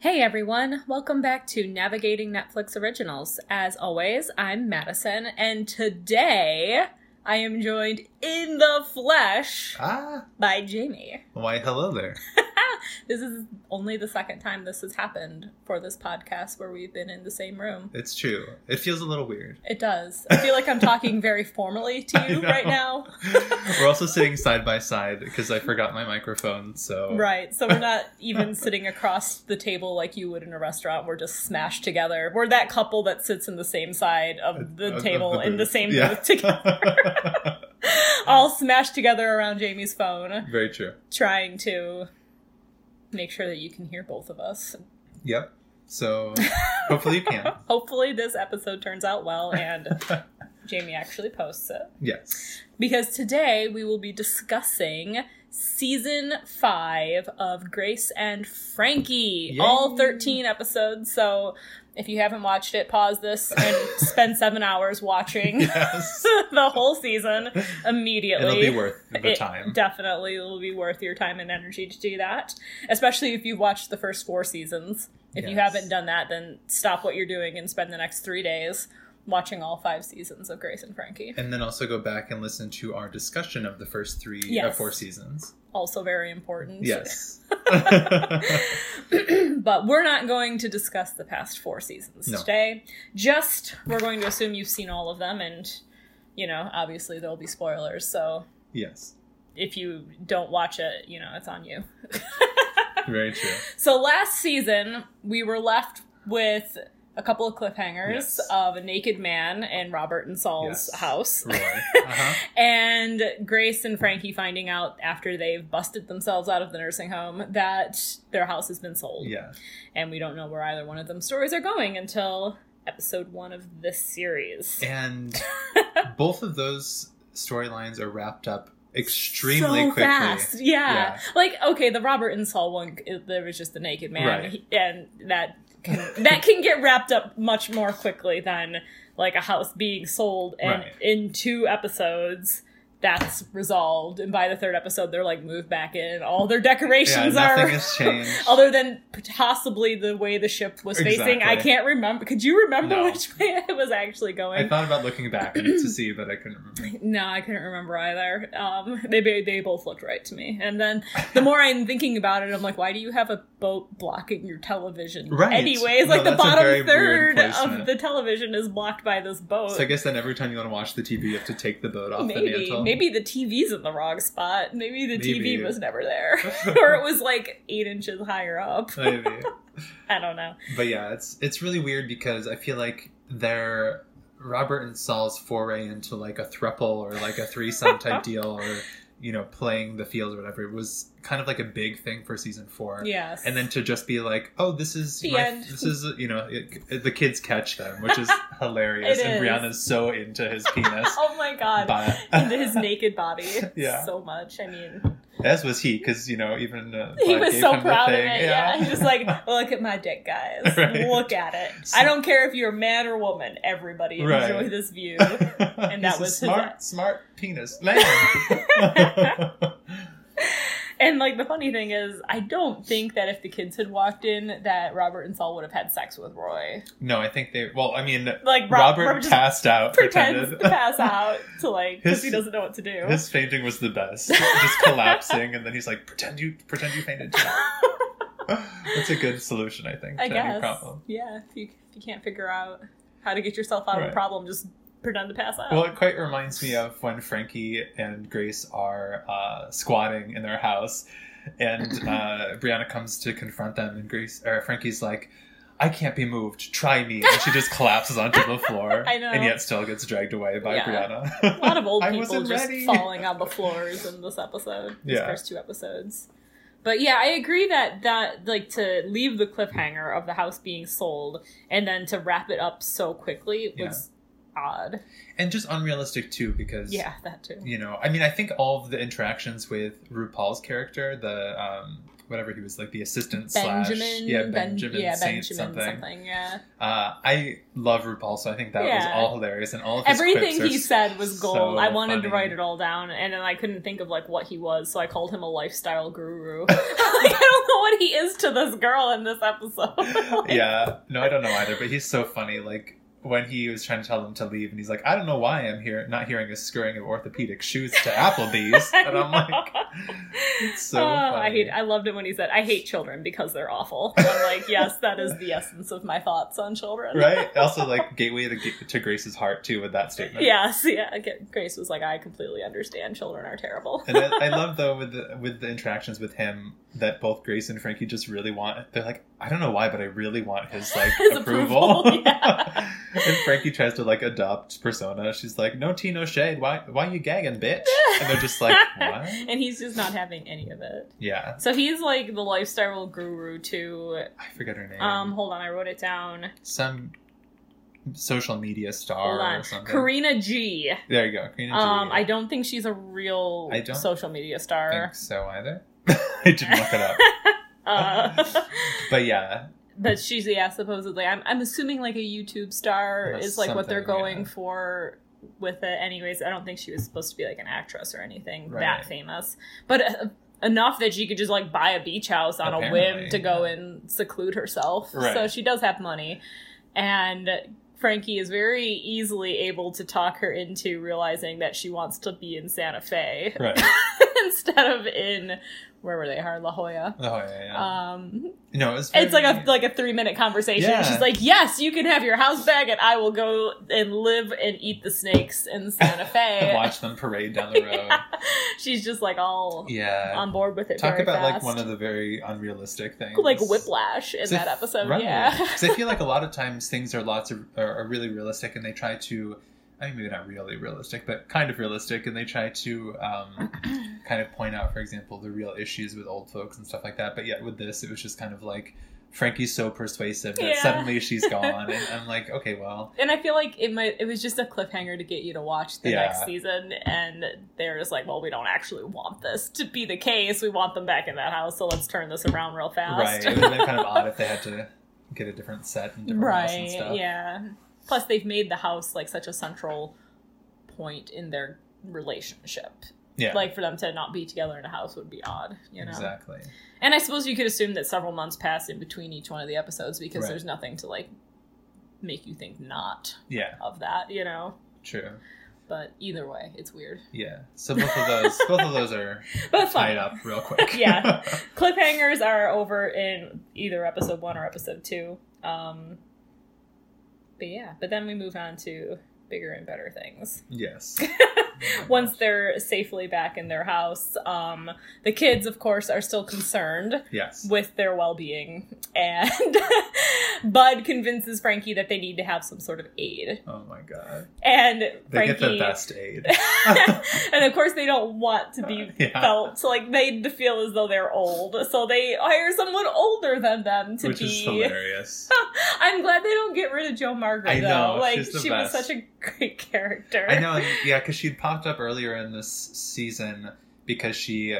Hey everyone, welcome back to Navigating Netflix Originals. As always, I'm Madison, and today I am joined in the flesh Ah, by Jamie. why, hello there. This is only the second time this has happened for this podcast where we've been in the same room. It's true. It feels a little weird. It does. I feel like I'm talking very formally to you right now. We're also sitting side by side because I forgot my microphone, so. Right. So we're not even sitting across the table like you would in a restaurant. We're just smashed together. We're that couple that sits in the same side of the Of- of table the in the same Yeah. booth together. All smashed together around Jamie's phone, Very true. trying to make sure that you can hear both of us. Yep. So, hopefully you can. Hopefully this episode turns out well and Jamie actually posts it. yes. because today we will be discussing season five of Grace and Frankie, Yay. all 13 episodes. So if you haven't watched it, pause this and spend seven hours watching Yes. the whole season immediately. It'll be worth the It time. definitely it'll be worth your time and energy to do that, especially if you've watched the first four seasons. If you haven't done that, then stop what you're doing and spend the next three days watching all five seasons of Grace and Frankie. And then also go back and listen to our discussion of the first three, uh, four seasons. Also very important. Yes. but we're not going to discuss the past four seasons No. today. Just we're going to assume you've seen all of them, and you know, obviously there'll be spoilers. So yes. if you don't watch it, you know, it's on you. Very true. So last season we were left with a couple of cliffhangers Yes. of a naked man in Robert and Sol's Yes. house. Uh-huh. and Grace and Frankie finding out after they've busted themselves out of the nursing home that their house has been sold. Yeah. And we don't know where either one of them stories are going until episode one of this series. And both of those storylines are wrapped up extremely so quickly. fast. Yeah. Yeah. Like, okay, the Robert and Sol one, there was just the naked man. Right. He- and that can, that can get wrapped up much more quickly than like a house being sold. And Right. in two episodes, that's resolved. And by the third episode, they're like moved back in. All their Yeah, decorations nothing are. has changed. Other than possibly the way the ship was facing, I can't remember. Could you remember No. which way it was actually going? I thought about looking back to see, but I couldn't remember. No, I couldn't remember either. Um, they they both looked right to me. And then the more I'm thinking about it, I'm like, why do you have a boat blocking your television? Right. Anyways, No, like the that's a very bottom third of the television is blocked by this boat. So I guess then every time you want to watch the TV, you have to take the boat off the maybe mantle. maybe the TV's in the wrong spot. Maybe the Maybe. TV was never there, or it was like eight inches higher up. Maybe. I don't know. But yeah, it's it's really weird because I feel like their Robert and Sol's foray into like a thruple or like a threesome type deal or you know playing the field or whatever it was kind of like a big thing for season four. Yes. And then to just be like, oh, this is The my, end. this is you know it, the kids catch them, which is hilarious. It and is. Brianna's so into his penis, oh my god. but Into his naked body Yeah. so much. I mean, as was he because you know even uh, he was so proud of it. Yeah. He's just like, look at my dick, guys. Right. Look at it. I don't care if you're man or woman. Everybody enjoy this view. and that was a his- smart, smart penis man. And like the funny thing is, I don't think that if the kids had walked in, that Robert and Sol would have had sex with Roy. no, I think they. Well, I mean, Like Rob- Robert, Robert passed out, pretends pretended. to pass out to like because he doesn't know what to do. His fainting was the best, just collapsing, and then he's like, "Pretend you, pretend you fainted." Too. That's a good solution, I think, to I any guess. problem. Yeah, if you if you can't figure out how to get yourself out of a problem, just pretend to pass out. Well, it quite reminds me of when Frankie and Grace are uh, squatting in their house, and uh, Brianna comes to confront them, and Grace or Frankie's like, "I can't be moved. Try me," and she just collapses onto the floor, I know. and yet still gets dragged away by Yeah. Brianna. a lot of old people just ready. falling on the floors in this episode. These Yeah. first two episodes. But yeah, I agree that that like to leave the cliffhanger of the house being sold and then to wrap it up so quickly was odd. and just unrealistic too, because Yeah, that too. you know, I mean, I think all of the interactions with RuPaul's character, the um, whatever he was like the assistant slash Benjamin. yeah Ben- Benjamin yeah, Saint Benjamin something. something. Yeah. Uh, I love RuPaul, so I think that was all hilarious and all of his Everything he said was so gold. I wanted to write it all down, and then I couldn't think of like what he was, so I called him a lifestyle guru. like, I don't know what he is to this girl in this episode. Like, yeah, no, I don't know either, but he's so funny. Like when he was trying to tell them to leave, and he's like, "I don't know why I'm here, not hearing a scurrying of orthopedic shoes to Applebee's," and I'm like, "It's so ah, funny." I hate. I loved it when he said, "I hate children because they're awful." And I'm like, yes, that is the essence of my thoughts on children. right? Also, like gateway to, to Grace's heart too with that statement. yes, yeah. Grace was like, "I completely understand. Children are terrible." And I, I love though with the with the interactions with him that both Grace and Frankie just really want. They're like, I don't know why, but I really want his like His approval. approval, yeah. and Frankie tries to like adopt Persona. She's like, no tea, no shade. Why why you gagging, bitch? And they're just like, what? and he's just not having any of it. Yeah, So he's like the lifestyle guru to I forget her name. um hold on, I wrote it down. Some social media star Hold or on. something. Karina G. There you go. Karina G. Um I don't think she's a real I don't social media think star. so either. I didn't look it up. uh, But yeah, but she's yeah, supposedly. I'm I'm assuming like a YouTube star That's is like what they're going yeah. for with it. Anyways, I don't think she was supposed to be like an actress or anything Right. that famous, but uh, enough that she could just like buy a beach house on a whim to go yeah. and seclude herself. Right. So she does have money, and. Frankie is very easily able to talk her into realizing that she wants to be in Santa Fe right. instead of in where were they? Har La Jolla. Oh yeah, yeah. Um, no, it was. it's like a like a three minute conversation. Yeah. She's like, "Yes, you can have your house back, and I will go and live and eat the snakes in Santa Fe." And watch them parade down the road. She's just like all Yeah. on board with it. Talk very about like one of the very unrealistic things. like whiplash in that episode. right. Yeah, Because I feel like a lot of times things are lots of are, are really realistic, and they try to. I mean, maybe not really realistic, but kind of realistic, and they try to um, kind of point out, for example, the real issues with old folks and stuff like that. But yet with this, it was just kind of like Frankie's so persuasive that Yeah. suddenly she's gone, and I'm like, okay, well, and I feel like it might it was just a cliffhanger to get you to watch the Yeah. next season, and they're just like, "Well, we don't actually want this to be the case. We want them back in that house, so let's turn this around real fast." right? It would have been kind of odd if they had to get a different set and different house and right stuff. yeah plus they've made the house like such a central point in their relationship yeah, like for them to not be together in a house would be odd you know exactly. and i suppose you could assume that several months passed in between each one of the episodes because Right. there's nothing to like make you think not Yeah, of that you know true. but either way it's weird Yeah. So both of those, both of those are but tied fine up real quick. Yeah. cliffhangers are over in either episode one or episode two um but yeah but then we move on to bigger and better things yes. once they're safely back in their house um the kids of course are still concerned Yes. with their well-being and bud convinces frankie that they need to have some sort of aid Oh my god. and They frankie get the best aid. and of course they don't want to be Yeah. felt like made to feel as though they're old so they hire someone older than them to Which be is hilarious. i'm glad they don't get rid of Joan-Margaret I though know, like she was such a great character I know, yeah, because she'd popped up earlier in this season because she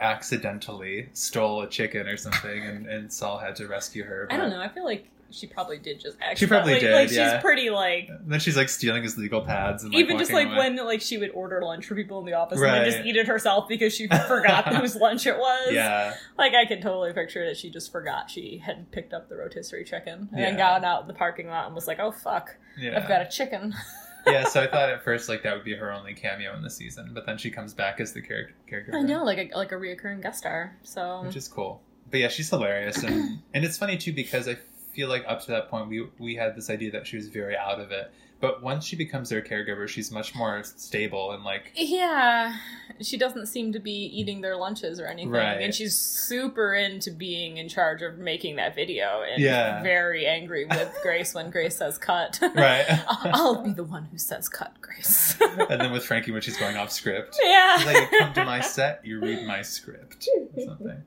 accidentally stole a chicken or something, and, and Sol had to rescue her. i don't know i feel like she probably did just actually She probably did, like yeah. she's pretty like And Then she's like stealing his legal pads and like, even just like away. when like she would order lunch for people in the office and then just eat it herself because she forgot whose lunch it was yeah, Like I can totally picture that she just forgot she had picked up the rotisserie chicken and then Yeah. got out in the parking lot and was like, "Oh fuck, yeah. I've got a chicken." yeah, so I thought at first like that would be her only cameo in the season, but then she comes back as the character. character I know, like a like a reoccurring guest star. So which is cool. But yeah, she's hilarious, and and it's funny too because I feel like up to that point we we had this idea that she was very out of it, but once she becomes their caregiver, she's much more stable and like yeah, she doesn't seem to be eating their lunches or anything, Right. and she's super into being in charge of making that video and Yeah. very angry with Grace when Grace says cut. right. I'll be the one who says cut, Grace. and then with Frankie when she's going off script, yeah. she's like, "You come to my set, you read my script or something."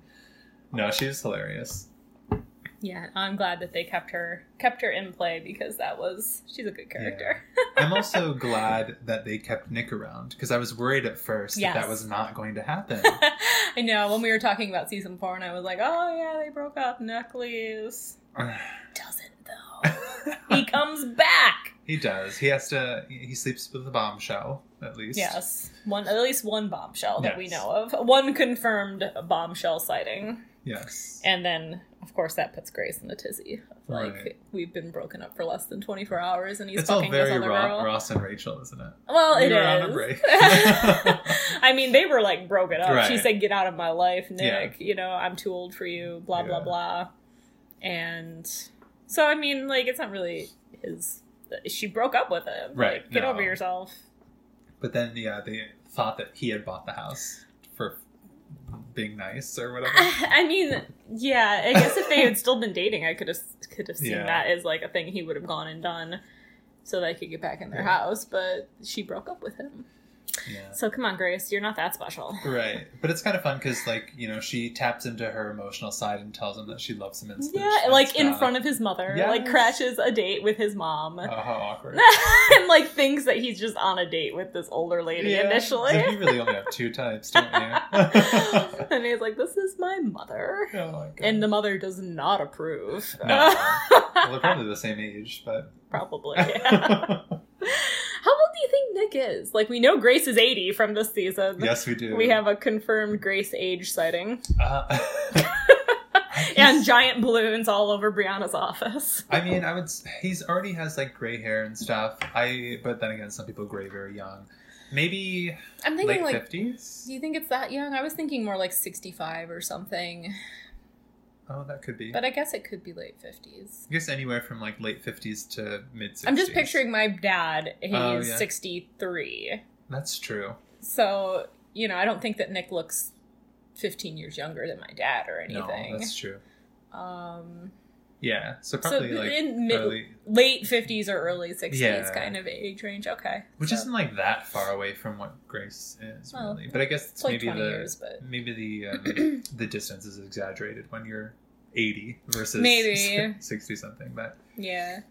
No, she's hilarious. Yeah, I'm glad that they kept her kept her in play because that was she's a good character. I'm also glad that they kept Nick around because I was worried at first that Yes. that was not going to happen. I know when we were talking about season four, and I was like, "Oh yeah, they broke up. Nick leaves." Doesn't though. he comes back. he does. He has to. He sleeps with a bombshell at least. Yes, one at least one bombshell that we know of. One confirmed bombshell sighting, Yes. and then of course that puts Grace in a tizzy. Like Right. we've been broken up for less than 24 hours, and he's It's all fucking this very other Ro- girl. Ross and Rachel, isn't it? Well, We it were on a break. I mean, they were like broken up. She said, "Get out of my life, Nick. Yeah. You know, I'm too old for you." Blah blah blah. And so, I mean, like, it's not really his. She broke up with him. Right, Like, get no. over yourself. But then, yeah, they thought that he had bought the house for being nice or whatever. I mean, yeah. I guess if they had still been dating, I could have could have seen Yeah. that as like a thing he would have gone and done, so they could get back in their Yeah. house. But she broke up with him. Yeah. So come on, Grace, you're not that special. Right. But it's kind of fun because, like, you know, she taps into her emotional side and tells him that she loves him and Yeah, like in front of his mother, like crashes a date with his mom. Oh, how awkward. and like thinks that he's just on a date with this older lady Yeah. initially. So you really only have two types, don't you? and he's like, This is my mother. oh my god. And the mother does not approve. No. well, they're probably the same age, but. Probably, yeah. Do you think Nick is? Like, we know Grace is 80 from this season. yes, we do. We have a confirmed Grace age sighting. Uh, And giant balloons all over Brianna's office. I mean, I would. He's already has like gray hair and stuff. I. But then again, some people gray very young. Maybe I'm thinking, late like, fifties. do you think it's that young? I was thinking more like 65 or something. Oh, that could be. But I guess it could be late 50s. I guess anywhere from like late fifties to mid sixties. I'm just picturing my dad. He's Oh, yeah. 63. That's true. So, you know, I don't think that Nick looks 15 years younger than my dad or anything. No, anything. that's true. um, Yeah. So so probably like in mid, early, late 50s or early 60s Yeah. kind of age range. Okay. which So- isn't like that far away from what Grace is Well, really. But I guess it's, it's like maybe the years, but- maybe the um, the distance is exaggerated when you're eighty versus Maybe. sixty something. But Yeah.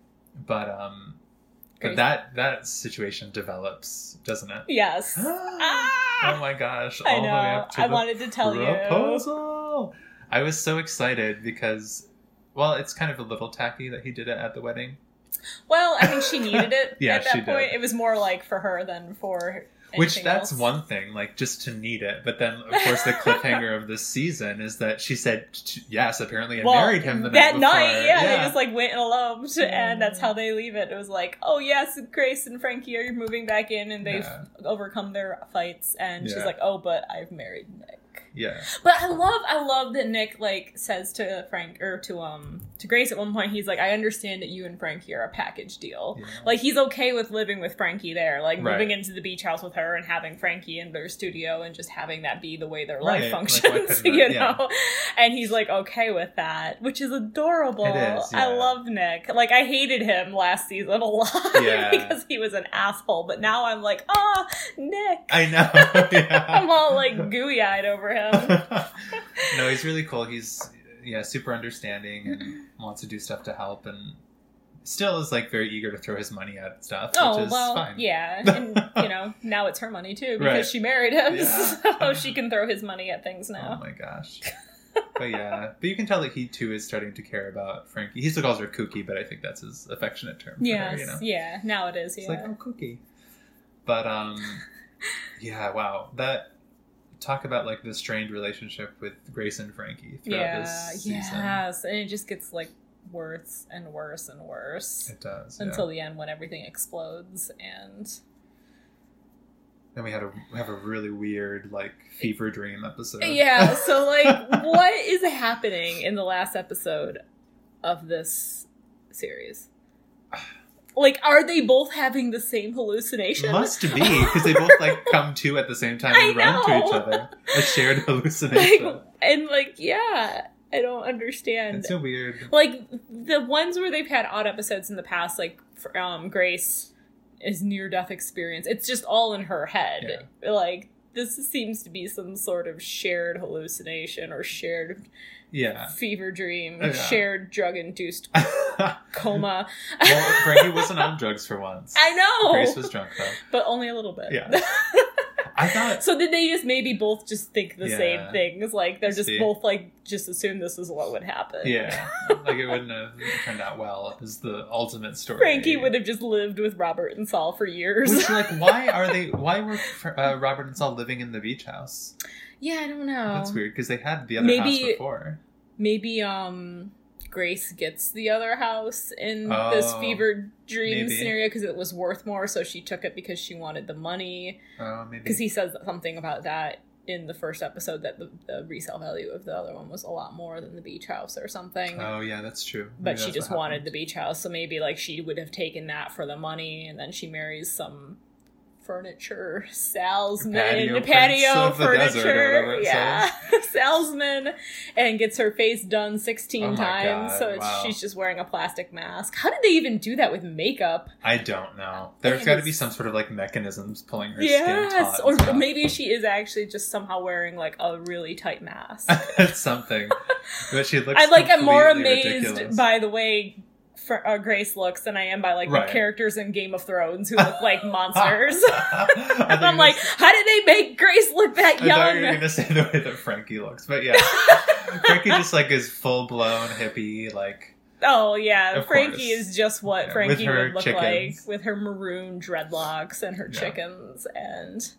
but um, but that that situation develops, doesn't it? Yes. oh ah! my gosh! I all the way know. up to I wanted to tell you. proposal. I was so excited because, well, it's kind of a little tacky that he did it at the wedding. Well, I think she needed it Yeah, at that she point. did. It was more like for her than for Which that's else. one thing, like just to need it. But then, of course, the cliffhanger of this season is that she said yes. Apparently, and Well, married him the that night night. before. Yeah, they just like went and eloped, and that's Mm. how they leave it. It was like, oh yes, Grace and Frankie are moving back in, and they've Yeah. overcome their fights. And she's like, oh, but I've married Nick. Yeah, But I love, I love that Nick like says to Frank or to um to Grace at one point. He's like, I understand that you and Frankie are a package deal. Yeah. Like he's okay with living with Frankie there, like Right. moving into the beach house with her and having Frankie in their studio and just having that be the way their Right, life functions, couldn't you it- yeah. know. And he's like okay with that, which is adorable. Is, I love Nick. Like I hated him last season a lot Yeah. because he was an asshole, but now I'm like, ah, Nick. I know. yeah. I'm all like gooey eyed over him. no, he's really cool. He's yeah, super understanding and wants to do stuff to help, and still is like very eager to throw his money at stuff, Oh which is well, fine. yeah, and you know now it's her money too because Right. she married him, Yeah. so she can throw his money at things now. Oh my gosh. but yeah, but you can tell that he too is starting to care about Frankie. He still calls her Cookie, but I think that's his affectionate term. Yes, you know, yeah, now it is. it's like oh Cookie. But um, yeah, wow, that talk about like the strained relationship with Grace and Frankie throughout yeah, this season. yes, and it just gets like worse and worse and worse It does yeah. until the end when everything explodes and Then we had a we have a really weird like fever dream episode. yeah. So like, what is happening in the last episode of this series? Like, are they both having the same hallucination? Must be because they both like come to at the same time and run to each other. A shared hallucination. like, and like, yeah, I don't understand. it's so weird. like the ones where they've had odd episodes in the past, like um, Grace is near death experience. It's just all in her head. Like this seems to be some sort of shared hallucination or shared Yeah. fever dream, yeah. shared drug induced coma. well. Frankie wasn't on drugs for once. I know, Grace was drunk though. but only a little bit. Yeah. I thought so did they just maybe both just think the Yeah. same things? Like they're just See. both like just assume this is what would happen. Yeah, like it wouldn't have turned out well. Is the ultimate story. Frankie would have just lived with Robert and Sol for years. Which, like, why are they? Why were uh, Robert and Sol living in the beach house? Yeah, I don't know. That's weird because they had the other Maybe- house before. maybe um Grace gets the other house in this Oh, fever dream maybe. scenario because it was worth more, so she took it because she wanted the money. Oh, maybe. Because he says something about that in the first episode that the, the resale value of the other one was a lot more than the beach house or something. Oh yeah, that's true. but Maybe she just wanted the beach house, so maybe like she would have taken that for the money, and then she marries some furniture salesman, Patio patio, prince of the desert or furniture, yeah, salesman, and gets her face done sixteen Oh my times. God, so it's, wow. she's just wearing a plastic mask. How did they even do that with makeup? I don't know. There's got to be some sort of like mechanisms pulling her yes, skin taut. or maybe she is actually just somehow wearing like a really tight mask. something. But she looks. I like. I'm more amazed ridiculous. by the way Fr- uh, Grace looks than I am by like Right. the characters in Game of Thrones who look like monsters. And I'm like, how did they make Grace look that I thought you were gonna say the way that Frankie looks, but yeah, Frankie just like is full blown hippie, like Oh yeah, Of Frankie course. is just what Yeah, Frankie would look chickens. like with her maroon dreadlocks and her Yeah. chickens and.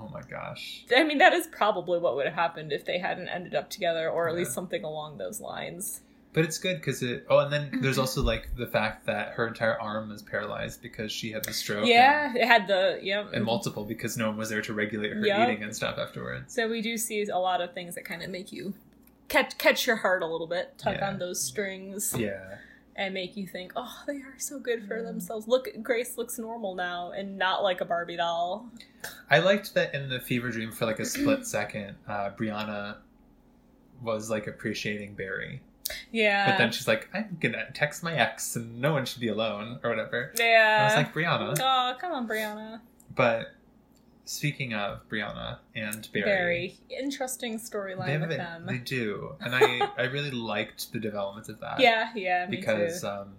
oh my gosh. I mean, that is probably what would have happened if they hadn't ended up together, or at Yeah. least something along those lines. But it's good because it. Oh, and then Mm-hmm. there's also like the fact that her entire arm is paralyzed because she had the stroke. Yeah, it had the yeah. And, and multiple because no one was there to regulate her Yeah. eating and stuff afterwards. So we do see a lot of things that kind of make you catch catch your heart a little bit, tug Yeah. on those strings, Yeah. and make you think, oh, they are so good for themselves. Look, Grace looks normal now, and not like a Barbie doll. I liked that in the fever dream for like a split second, uh, Brianna was like appreciating Barry. Yeah, But then she's like, I'm gonna text my ex and no one should be alone or whatever. yeah. I was like, Brianna. oh, come on, Brianna. But speaking of Brianna and Barry, Very interesting storyline with it- them. they do. And I, I really liked the development of that. yeah, yeah, Because um,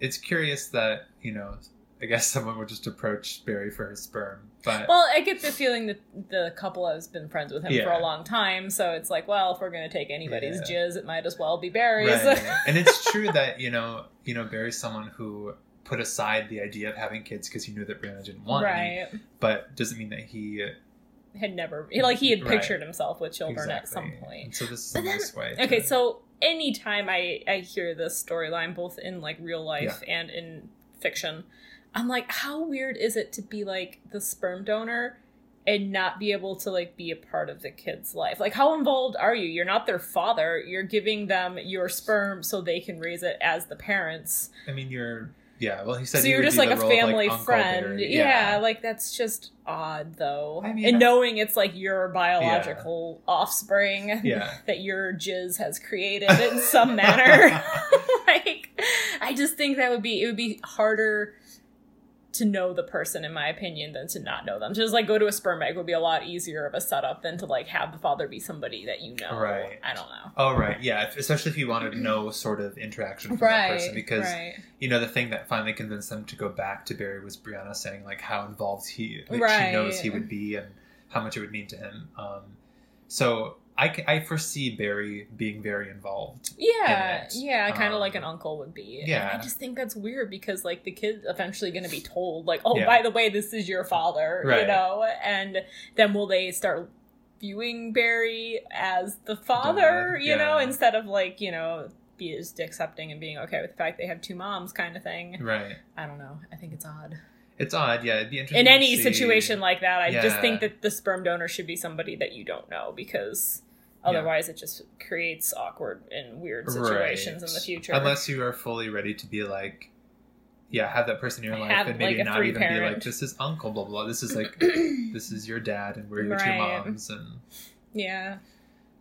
it's curious that, you know, I guess someone would just approach Barry for his sperm. But Well, I get the feeling that the couple has been friends with him for a long time, so it's like, well, if we're gonna take anybody's Yeah. jizz, it might as well be Barry's. Right. and it's true that you know, you know, Barry's someone who put aside the idea of having kids because he knew that Brianna didn't want any, but doesn't mean that he Had never like he had Right. pictured himself with children at some point. And so this is But a then- nice way. Okay, to- so anytime I I hear this storyline, both in like real life and in fiction, I'm like, how weird is it to be like the sperm donor and not be able to like be a part of the kid's life? Like, how involved are you? You're not their father. You're giving them your sperm so they can raise it as the parents. I mean, you're yeah. Well, he said so you're just like a role of, family friend. Barry. Yeah. like that's just odd though. I mean, and knowing it's like your biological offspring Yeah. that your jizz has created in some manner. like I just think that would be it would be harder to know the person in my opinion than to not know them. To just like go to a sperm bank would be a lot easier of a setup than to like have the father be somebody that you know. Right. I don't know. Oh right, yeah. Especially if you wanted no sort of interaction from that person, because right. you know the thing that finally convinced them to go back to Barry was Brianna saying like how involved he like, Right. she knows he would be and how much it would mean to him. Um, so I, I foresee Barry being very involved. Yeah, it. yeah, kind of Um, like an uncle would be. And yeah. I just think that's weird because like the kid's eventually going to be told like, oh, Yeah. by the way, this is your father, you know, and then will they start viewing Barry as the father, you know, instead of like you know be just accepting and being okay with the fact they have two moms, kind of thing. Right. I don't know. I think it's odd. It's odd. Yeah, it'd be interesting In any see- situation like that, I just think that the sperm donor should be somebody that you don't know because. Yeah. Otherwise, it just creates awkward and weird situations in the future. Unless you are fully ready to be like, yeah, have that person in your life, Have, and maybe like, not even be like, this is uncle, blah blah. blah. This is like, this is your dad, and we're your two moms, and yeah.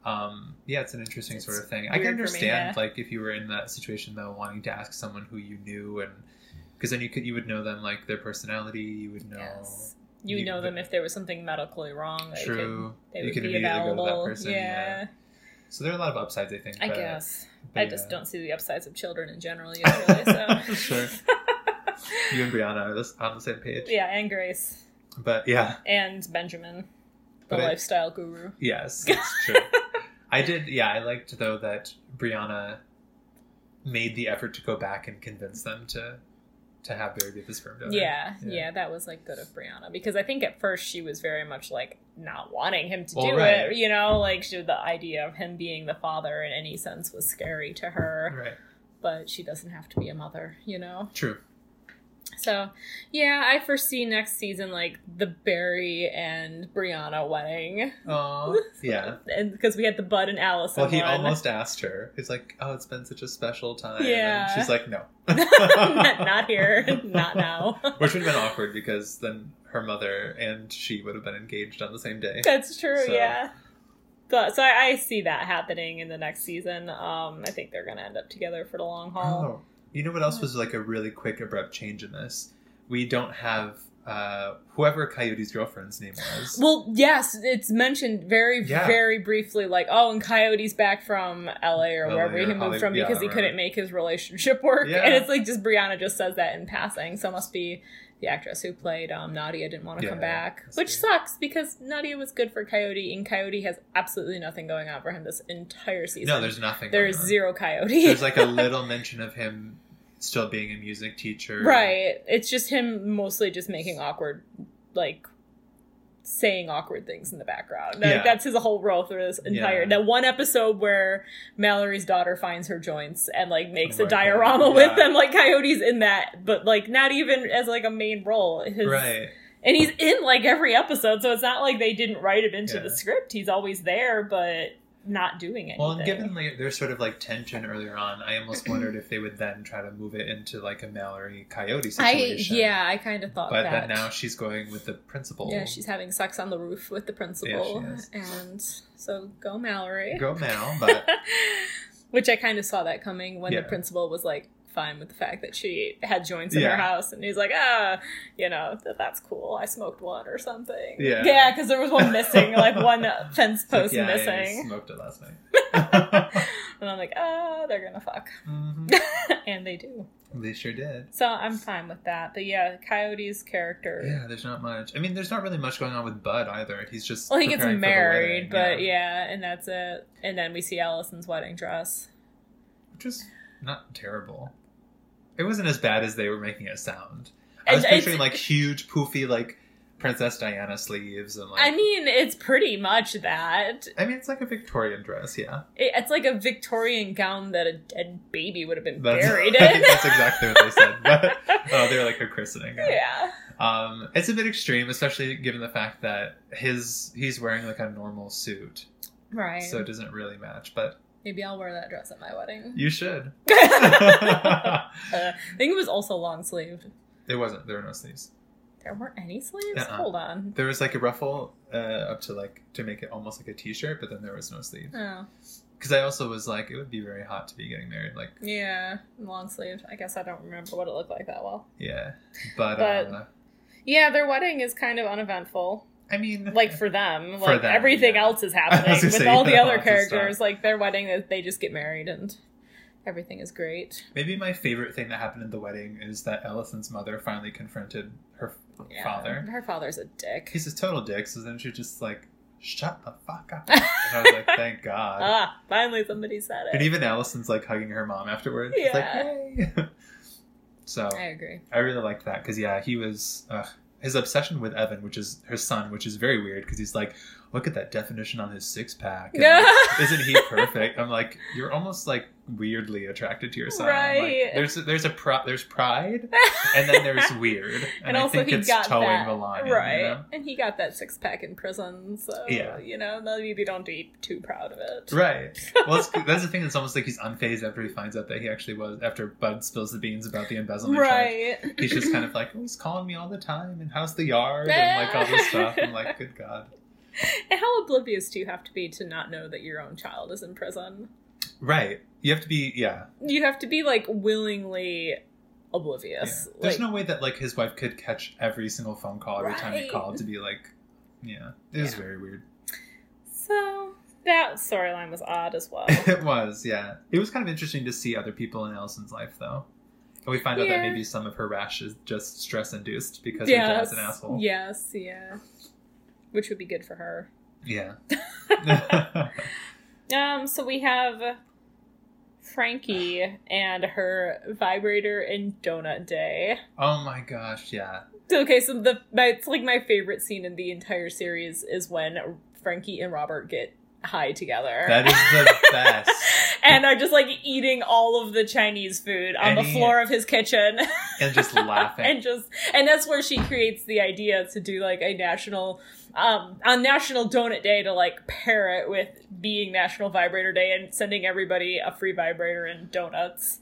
um, yeah, it's an interesting It's sort of thing. I can for me, understand yeah. like if you were in that situation though, wanting to ask someone who you knew, and because then you could you would know them like their personality, you would know. Yes. You, You- know them if there was something medically wrong. True. Could, they You would can be immediately go to that available. person, yeah, yeah. So there are a lot of upsides, I think. I but- guess. but I just don't see the upsides of children in general usually. So Sure. You and Brianna are on the same page. yeah, and Grace But yeah, and Benjamin, the But I- lifestyle guru. yes, it's true. I did. Yeah, I liked though that Brianna made the effort to go back and convince them to to have Barry be the sperm donor. Yeah, yeah, Yeah. that was like good of Brianna because I think at first she was very much like not wanting him to Well, do right. it. You know, like she, the idea of him being the father in any sense was scary to her. Right. But she doesn't have to be a mother, you know. True. So, yeah, I foresee next season like the Barry and Brianna wedding, Oh. Yeah. and because we had the Bud and Allison. Well, he one. almost asked her. He's like, "Oh, it's been such a special time." Yeah. And she's like, "No." not, not here, not now. Which would have been awkward because then her mother and she would have been engaged on the same day. That's true, So- yeah. But so I, I see that happening in the next season. Um, I think they're gonna end up together for the long haul. Oh, you know what else was like a really quick, abrupt change in this? We don't have uh, whoever Coyote's girlfriend's name was. Well, yes, it's mentioned very, Yeah. very briefly, like, oh, and Coyote's back from LA or LA wherever he moved Holly- from yeah, because he wherever. couldn't make his relationship work. Yeah. And it's like just Brianna just says that in passing. So it must be the actress who played um, Nadia didn't want to Yeah, come back, which sucks because Nadia was good for Coyote, and Coyote has absolutely nothing going on for him this entire season. no, there's nothing. There's on. zero Coyote. There's like a little mention of him still being a music teacher. Right. It's just him mostly just making awkward, like saying awkward things in the background. Like, Yeah. That's his whole role through this entire. Yeah. That one episode where Mallory's daughter finds her joints and like makes Oh a diorama with them. Like Coyote's in that, but like not even as like a main role. His, Right. And he's in like every episode, so it's not like they didn't write him into Yeah. the script. He's always there, but not doing anything. Well, and given like there's sort of like tension earlier on, I almost wondered if they would then try to move it into like a Mallory Coyote I situation. yeah, I kind of thought But that. then now she's going with the principal. Yeah, she's having sex on the roof with the principal. Yeah, and so go Mallory. go Mal, but Which I kind of saw that coming when Yeah. the principal was like fine with the fact that she had joints in her house and he's like, ah, you know, that, that's cool. I smoked one or something. Yeah. Yeah, because there was one missing, like one fence It's like, post yeah, I missing. smoked it last night. And I'm like, ah, they're gonna fuck. Mhm. and they do. They sure did. So I'm fine with that. But yeah, Coyote's character. Yeah, there's not much. I mean, there's not really much going on with Bud either. He's just Well, he gets preparing for the married, but yeah. and that's it. And then we see Allison's wedding dress. which is not terrible. It wasn't as bad as they were making it sound. I was It's- picturing like huge, poofy, like Princess Diana sleeves and like. I mean, it's pretty much that. I mean, it's like a Victorian dress, yeah. It- It's like a Victorian gown that a dead baby would have been That's, buried I in. think that's exactly what they said. But oh, they're like a christening. yeah. Um, it's a bit extreme, especially given the fact that his he's wearing like a normal suit, Right. so it doesn't really match. But Maybe I'll wear that dress at my wedding. you should. Uh, I think it was also long sleeved. It wasn't. There were no sleeves. There weren't any sleeves? Uh-uh. Hold on. There was like a ruffle uh, up to like to make it almost like a t-shirt, but then there was no sleeve. Oh. Because I also was like, it would be very hot to be getting married. Like, Yeah, long sleeve. I guess I don't remember what it looked like that well. yeah, but, But- uh, Yeah, their wedding is kind of uneventful. I mean, Like for them, For like them, everything yeah. else is happening with say, all the other lots of stuff. characters. Like their wedding, they- just get married and everything is great. maybe my favorite thing that happened in the wedding is that Allison's mother finally confronted her Yeah. father. Her father's a dick. He's a total dick. So then she just like, shut the fuck up. And I was like, thank God. ah, finally somebody said it. And even Allison's like hugging her mom afterwards. She's like, Yeah. so I agree. I really liked that because yeah, he was ugh, his obsession with Evan, which is her son, which is very weird because he's like, look at that definition on his six pack. Like, Isn't he perfect? I'm like, you're almost like weirdly attracted to your son. I'm like, Right. there's there's a pro- there's pride, and then there's weird, and, and I also think he it's got towing that the line, right, You know? and he got that six pack in prison. So Yeah. you know, maybe don't be too proud of it. Right. Well, it's, that's the thing. It's almost like he's unfazed after he finds out that he actually was. After Bud spills the beans about the embezzlement charge, Right. he's just kind of like, oh, he's calling me all the time, and how's the yard, and like all this stuff. I'm like, good God. And how oblivious do you have to be to not know that your own child is in prison? Right. You have to be, yeah, You have to be like willingly oblivious. Yeah. There's Like, no way that like his wife could catch every single phone call every time he called to be like, yeah, it was Yeah. very weird. So that storyline was odd as well. it was, yeah. It was kind of interesting to see other people in Allison's life, though. And we find out that maybe some of her rash is just stress induced because her dad's an asshole. Yes, yeah. Which would be good for her. Yeah. Um, so we have Frankie and her vibrator and donut day. oh my gosh, yeah. Okay, so the my, it's like my favorite scene in the entire series is when Frankie and Robert get high together. That is the best. and are just like eating all of the Chinese food on the floor of his kitchen. And just laughing. and just and that's where she creates the idea to do like a national um on National Donut Day to like pair it with being National Vibrator Day and sending everybody a free vibrator and donuts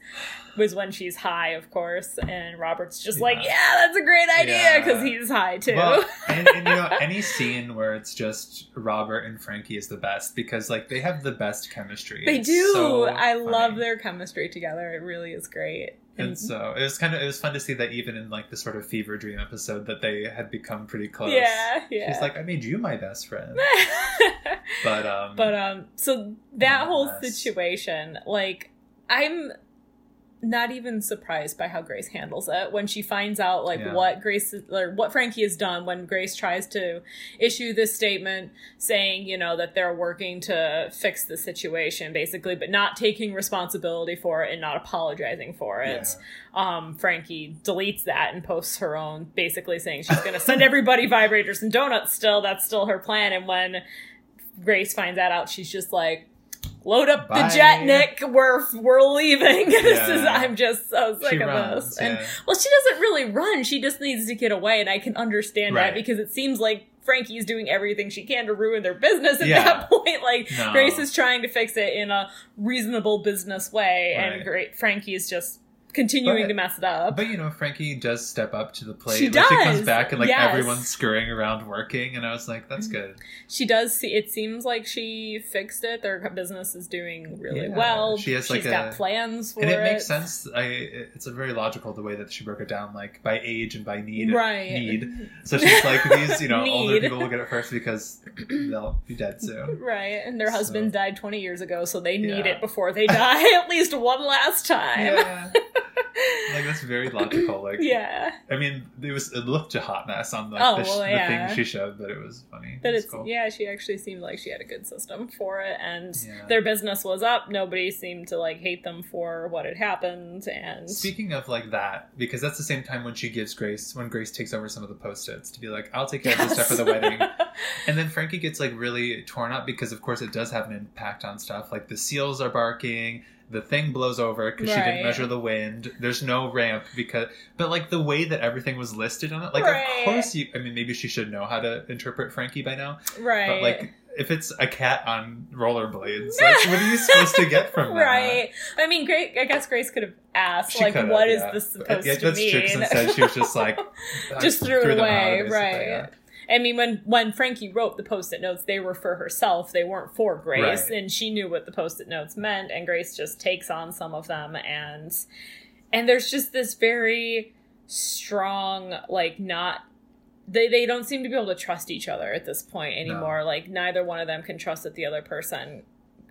was when she's high, of course, and Robert's just like, Yeah. yeah, that's a great idea Yeah. because he's high too. Well, and, and you know, any scene where it's just Robert and Frankie is the best because like they have the best chemistry. they do. so I love their chemistry together. It really is great. And so it was kind of it was fun to see that even in like the sort of fever dream episode that they had become pretty close. yeah, yeah. She's like, I made you my best friend. But um but um so that whole Nonetheless. situation like i'm not even surprised by how grace handles it when she finds out like Yeah. what grace or what frankie has done when grace tries to issue this statement saying you know that they're working to fix the situation basically but not taking responsibility for it and not apologizing for it um, Frankie deletes that and posts her own, basically saying she's going to send everybody vibrators and donuts. Still, that's still her plan. And when Grace finds that out, she's just like, "Load up Bye. the jet, Nick. We're we're leaving. this is I'm just so sick She of runs, this." And yeah. well, she doesn't really run. She just needs to get away, and I can understand Right. that because it seems like. Frankie's doing everything she can to ruin their business at Yeah. that point. Like No. Grace is trying to fix it in a reasonable business way, and great Frankie is just continuing But- to mess it up. But you know, Frankie does step up to the plate. She like, She comes back and like yes. everyone's scurrying around working, and I was like, "That's mm-hmm. good." She does see. It seems like she fixed it. Their business is doing really Yeah, well. she has, like, She's got plans for and it. it makes sense. I it's a very logical the way that she broke it down, like by age and by need. right? Need. So she's like, these you know older people will get it first because they'll be dead soon. Right, and their So- husband died twenty years ago, so they need Yeah. it before they die at least one last time. Yeah, like that's very logical. Like, Yeah. I mean, it was it looked a hot mess on like, Oh, the, well, the yeah. thing she showed, but it was funny. But it's cool. yeah, she actually seemed like she had a good system for it, and Yeah. their business was up. Nobody seemed to like hate them for what had happened, and Speaking of like that, because that's the same time when she gives Grace, when Grace takes over some of the post-its to be like, "I'll take care of this stuff for the wedding," and then Frankie gets like really torn up because, of course, it does have an impact on stuff. Like the seals are barking, the thing blows over because she didn't measure the wind. There's no ramp because, but like the way that everything was listed on it, like Right. of course you. I mean, maybe she should know how to interpret Frankie by now, right, but like. If it's a cat on rollerblades, like what are you supposed to get from that? right. I mean, Grace. I guess Grace could have asked, She like, what is yeah. this supposed yeah, to that's mean? instead, she was just like, Just threw it away, right. Yeah. I mean, when when Frankie wrote the post-it notes, they were for herself. They weren't for Grace, Right. and she knew what the post-it notes meant. And Grace just takes on some of them, and and there's just this very strong, like not. They, they don't seem to be able to trust each other at this point anymore. Like neither one of them can trust that the other person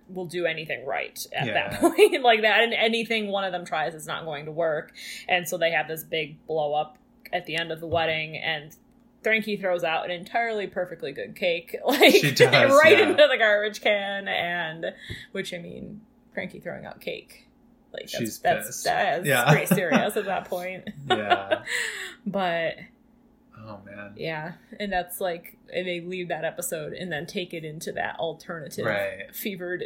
will do anything right at that point like that and anything one of them tries is not going to work and so they have this big blow up at the end of the wedding and Frankie throws out an entirely perfectly good cake like does, right yeah. into the garbage can and which I mean Frankie throwing out cake like that's She's that's, pissed. that's Yeah. pretty serious at that point Yeah. but Oh man. yeah and that's like and they leave that episode and then take it into that alternative Right. fevered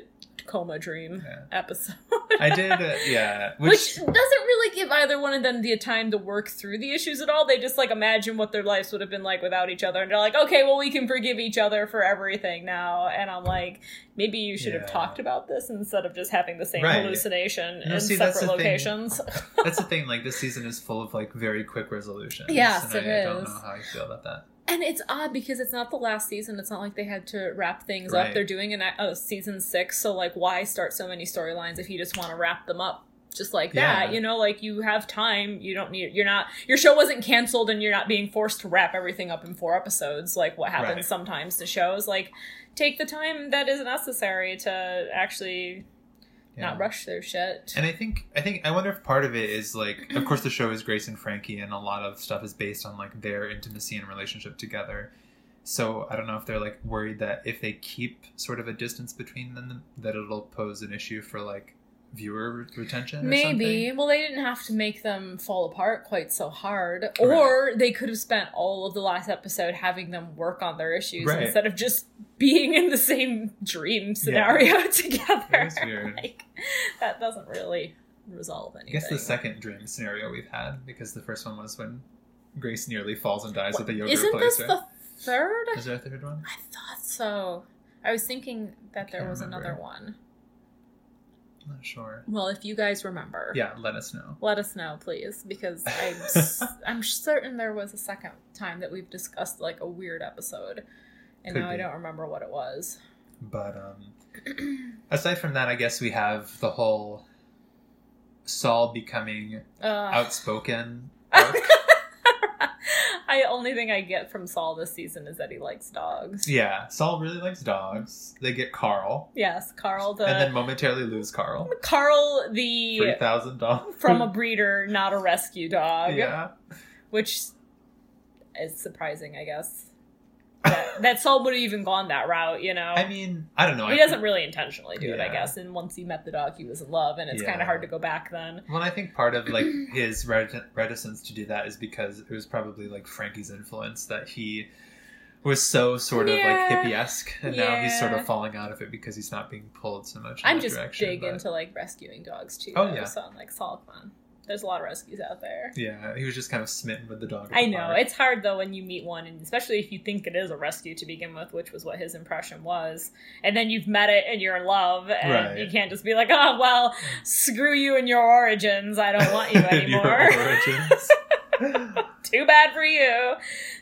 coma dream Yeah. episode I did. Uh, yeah. which, Which, doesn't really give either one of them the time to work through the issues at all. They just like imagine what their lives would have been like without each other, and they're like, okay, well, we can forgive each other for everything now. And I'm like, maybe you should have talked about this instead of just having the same Right. hallucination No, in see, separate locations. that's the thing. Like this season is full of like very quick resolutions. Yes, and it I, I don't know how I feel about that. And it's odd because it's not the last season. It's not like they had to wrap things up. They're doing an, a season six, so like, why start so many storylines if you just want to wrap them up just like Yeah. that. You know, like you have time. You don't need. You're not. Your show wasn't canceled, and you're not being forced to wrap everything up in four episodes, like what happens Right. sometimes to shows. Like, take the time that is necessary to actually Yeah. not rush through shit. And I think I think I wonder if part of it is like of course the show is Grace and Frankie and a lot of stuff is based on like their intimacy and relationship together. So I don't know if they're like worried that if they keep sort of a distance between them that it'll pose an issue for like viewer retention or Maybe. something. Well, they didn't have to make them fall apart quite so hard. Right. Or they could have spent all of the last episode having them work on their issues Right. instead of just being in the same dream scenario together. It weird. like, that doesn't really resolve anything I guess the second dream scenario we've had because the first one was when Grace nearly falls and dies at the yoga Isn't this the third? Is there a third one? I thought so. I was thinking that there was remember. another one. I'm not sure. Well, if you guys remember, Yeah, let us know. let us know, please, because I'm s- I'm certain there was a second time that we've discussed like a weird episode, and Could now I don't remember what it was. But um aside from that, I guess we have the whole Sol becoming Uh, outspoken arc. I only thing I get from Sol this season is that he likes dogs. yeah, Sol really likes dogs. They get Carl, Yes, Carl the and then momentarily lose Carl. Carl the thousand dollars from a breeder, not a rescue dog. yeah. which is surprising, I guess. That, that Sol would have even gone that route, you know. I mean, I don't know. he I- doesn't really intentionally do it, I guess. And once he met the dog, he was in love, and it's kind of hard to go back then. Well, I think part of like his reticence to do that is because it was probably like Frankie's influence that he was so sort of Yeah. like hippie esque, and now he's sort of falling out of it because he's not being pulled so much. In I'm just direction, big but- into like rescuing dogs too. Oh, though, yeah. So I'm like, Sol, come on. There's a lot of rescues out there. Yeah, he was just kind of smitten with the dog. I the know park. it's hard though when you meet one, and especially if you think it is a rescue to begin with, which was what his impression was, and then you've met it and you're in love, and Right. you can't just be like, "Oh well, screw you and your origins. I don't want you anymore." origins. Too bad for you.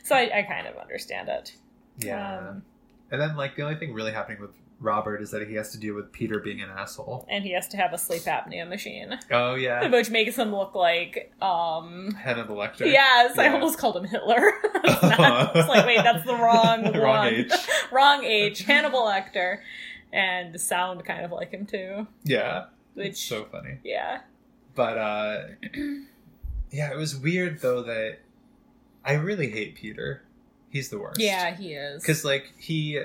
So I, I kind of understand it. yeah, Um, and then like the only thing really happening with Robert is that he has to deal with Peter being an asshole. and he has to have a sleep apnea machine, Oh yeah, which makes him look like um. head of the lecture. Yes, I almost called him Hitler. It's not- it's like, wait, that's the wrong Wrong one. age. wrong age. Hannibal Lecter, and sound kind of like him too. Yeah, Which, it's so funny. yeah, But uh yeah, it was weird though that I really hate Peter. He's the worst. yeah, he is. Because like he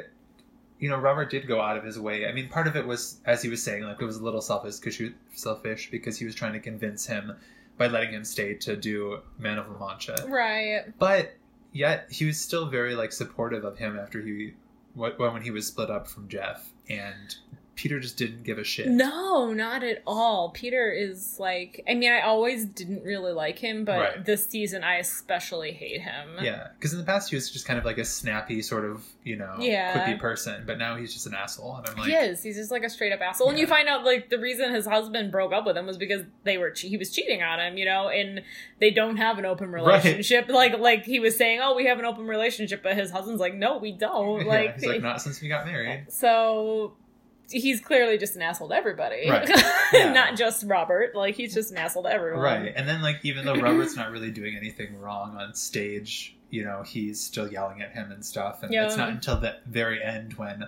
you know, Robert did go out of his way. I mean, part of it was, as he was saying, like it was a little selfish, selfish because he was trying to convince him by letting him stay to do Man of La Mancha. right. But yet he was still very like supportive of him after he wh- when he was split up from Jeff, and Peter just didn't give a shit. No, not at all. Peter is like, I mean, I always didn't really like him, but Right. this season I especially hate him. Yeah, because in the past he was just kind of like a snappy sort of you know Yeah. quippy person, but now he's just an asshole, and I'm like, he is. He's just like a straight up asshole. And you find out like the reason his husband broke up with him was because they were che- he was cheating on him, you know, and they don't have an open Right. relationship. Like like he was saying, oh, we have an open relationship, but his husband's like, no, we don't. yeah, he's like not since we got married. so. He's clearly just an asshole to everybody, Right. Yeah. not just Robert. Like he's just an asshole to everyone, Right, and then like even though Robert's not really doing anything wrong on stage, you know, he's still yelling at him and stuff, and it's not until the very end when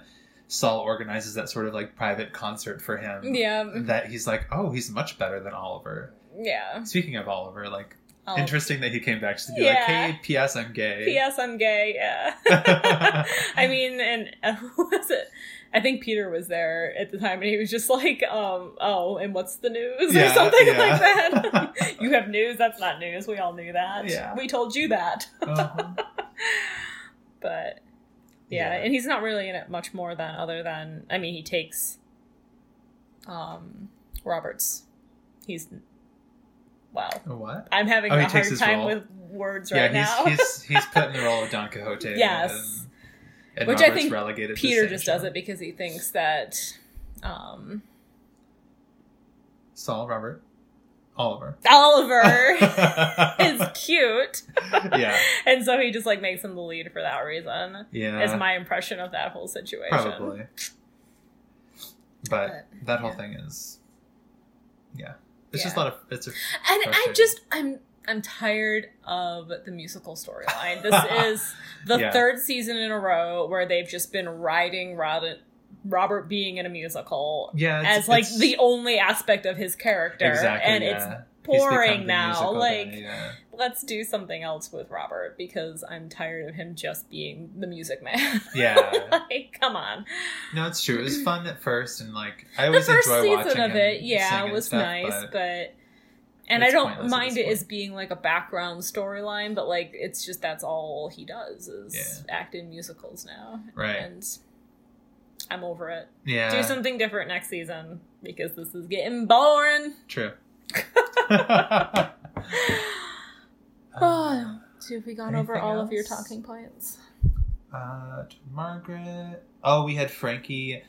Sol organizes that sort of like private concert for him Yeah, that he's like, oh, he's much better than Oliver. yeah. Speaking of Oliver, like Oh. interesting that he came back to be Yeah. like, hey, P.S. I'm gay. P.S. I'm gay. Yeah. I mean, and uh, who was it? I think Peter was there at the time, and he was just like, um, "Oh, and what's the news?" or something yeah. like that. you have news? That's not news. We all knew that. Yeah. We told you that. Uh-huh. But yeah, Yeah. and he's not really in it much more than other than I mean, he takes um Roberts. He's wow. What? I'm having Oh, a hard time role. with words yeah, right he's, now. he's he's put in the role of Don Quixote. Yes. and, Which I think Peter just does it because he thinks that um, Sol, Robert, Oliver. Oliver is cute, yeah, and so he just like makes him the lead for that reason. yeah, Is my impression of that whole situation. probably. But But, that whole yeah. thing is, yeah. It's just a lot of it's a and I just I'm I'm tired of the musical storyline. This is the Yeah. third season in a row where they've just been riding Robert Robert being in a musical yeah as like the only aspect of his character, exactly and yeah. it's boring now. Like guy, yeah. let's do something else with Robert because I'm tired of him just being the music man. Yeah. like come on. no it's true it was fun at first and like I The always first enjoy season watching of it, yeah, and was stuff, nice, but, but and I don't mind it as being like a background storyline, but like it's just that's all he does is Yeah. act in musicals now. Right. And I'm over it. yeah Do something different next season because this is getting boring. true Oh, so have we gone over anything all of your talking points? Uh, Margaret. Oh, we had Frankie,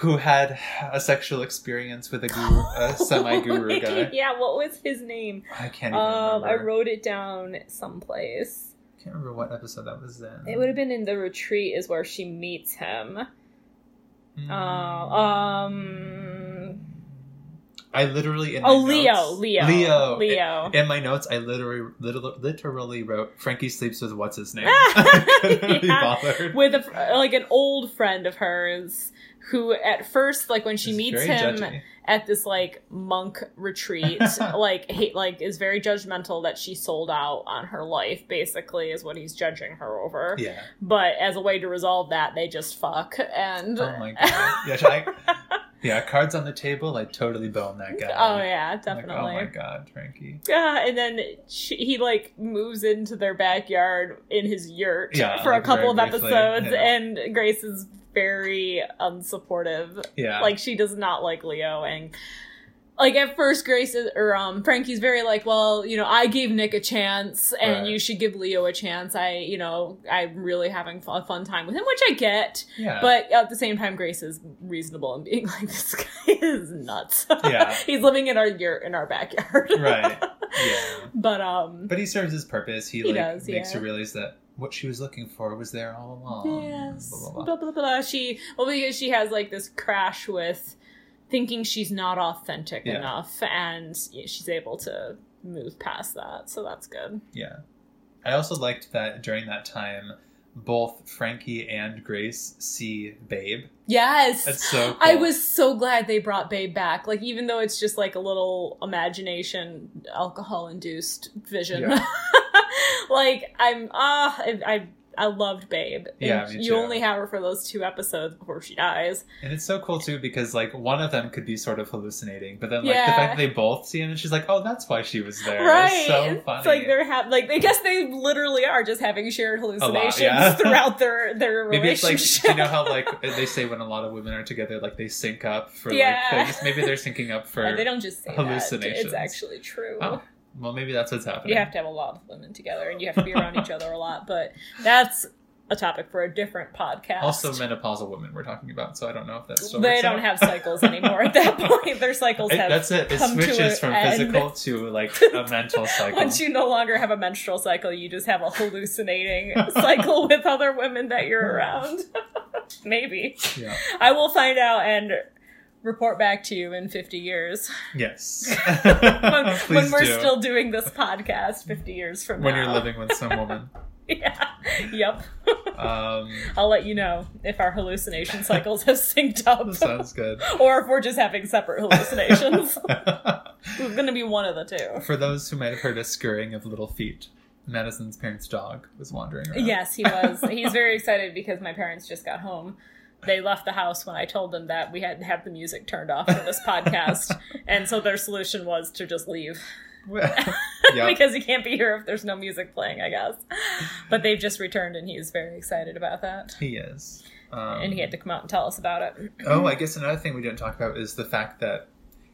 who had a sexual experience with a guru, a semi-guru guy. yeah, what was his name? I can't even Um, I remember. wrote it down someplace. I can't remember what episode that was in. It would have been in the retreat, is where she meets him. Mm. Uh, um, I literally in oh, Leo, notes- Leo, Leo, Leo. In my notes, I literally, literally, literally wrote Frankie sleeps with what's his name. I couldn't be Yeah. bothered. with a, like an old friend of hers who at first like when she It's meets him judgy. at this like monk retreat like hate like is very judgmental that she sold out on her life basically is what he's judging her over Yeah. but as a way to resolve that they just fuck and Oh my god. Yeah, I, yeah. Cards on the table. I totally bone that guy. oh yeah I'm like, definitely oh my god, Frankie. Yeah, and then she, he like moves into their backyard in his yurt Yeah, for a couple of briefly, episodes, yeah. and Grace is very unsupportive. Yeah. Like she does not like Leo, and like at first Grace is, or um Frankie's very like, well, you know, I gave Nick a chance, and Right. you should give Leo a chance. I, you know, I'm really having a fun time with him, which I get. yeah. But at the same time, Grace is reasonable and being like, this guy is nuts. Yeah. he's living in our yurt in our backyard. right. Yeah. But um, But he serves his purpose. He, He like does, makes yeah. her realize that what she was looking for was there all along. yes, Blah, blah, blah blah. blah blah. She well because she has like this crash with thinking she's not authentic Yeah. enough, and she's able to move past that. So that's good. Yeah. I also liked that during that time, both Frankie and Grace see Babe. Yes. That's so cool. I was so glad they brought Babe back. Like, even though it's just like a little imagination, alcohol induced vision. Yeah. like, I'm, ah, I, I, I loved Babe. And Yeah, You only have her for those two episodes before she dies. And it's so cool too because like one of them could be sort of hallucinating, but then like Yeah. the fact that they both see him and she's like, Oh, that's why she was there. Right. It's so it's funny. like they're ha- like I guess they literally are just having shared hallucinations yeah. throughout their their Maybe it's relationship. like you know how like they say when a lot of women are together, like they sync up for Yeah. like things. Maybe they're syncing up for Yeah, they don't just say that. It's actually true. Oh, well, maybe that's what's happening. You have to have a lot of women together, and you have to be around each other a lot. But that's a topic for a different podcast. Also, menopausal women we're talking about, so I don't know if that's still they don't out. have cycles anymore at that point. Their cycles It- have that's it. It switches from end. physical to like a mental cycle. Once you no longer have a menstrual cycle, you just have a hallucinating cycle with other women that you're around. Maybe. Yeah. I will find out and report back to you in 50 years. Yes. when, when we're do. still doing this podcast 50 years from when now. you're living with some woman. Yeah. Yep. Um, I'll let you know if our hallucination cycles have synced up. sounds good. or if we're just having separate hallucinations. it's going to be one of the two. For those who might have heard a scurrying of little feet, Madison's parents' dog was wandering around. Yes, he was. He's very excited because my parents just got home. They left the house when I told them that we had to have the music turned off for this podcast. And so their solution was to just leave. because he can't be here if there's no music playing, I guess. But they've just returned and he's very excited about that. he is. Um, And he had to come out and tell us about it. Oh, I guess another thing we didn't talk about is the fact that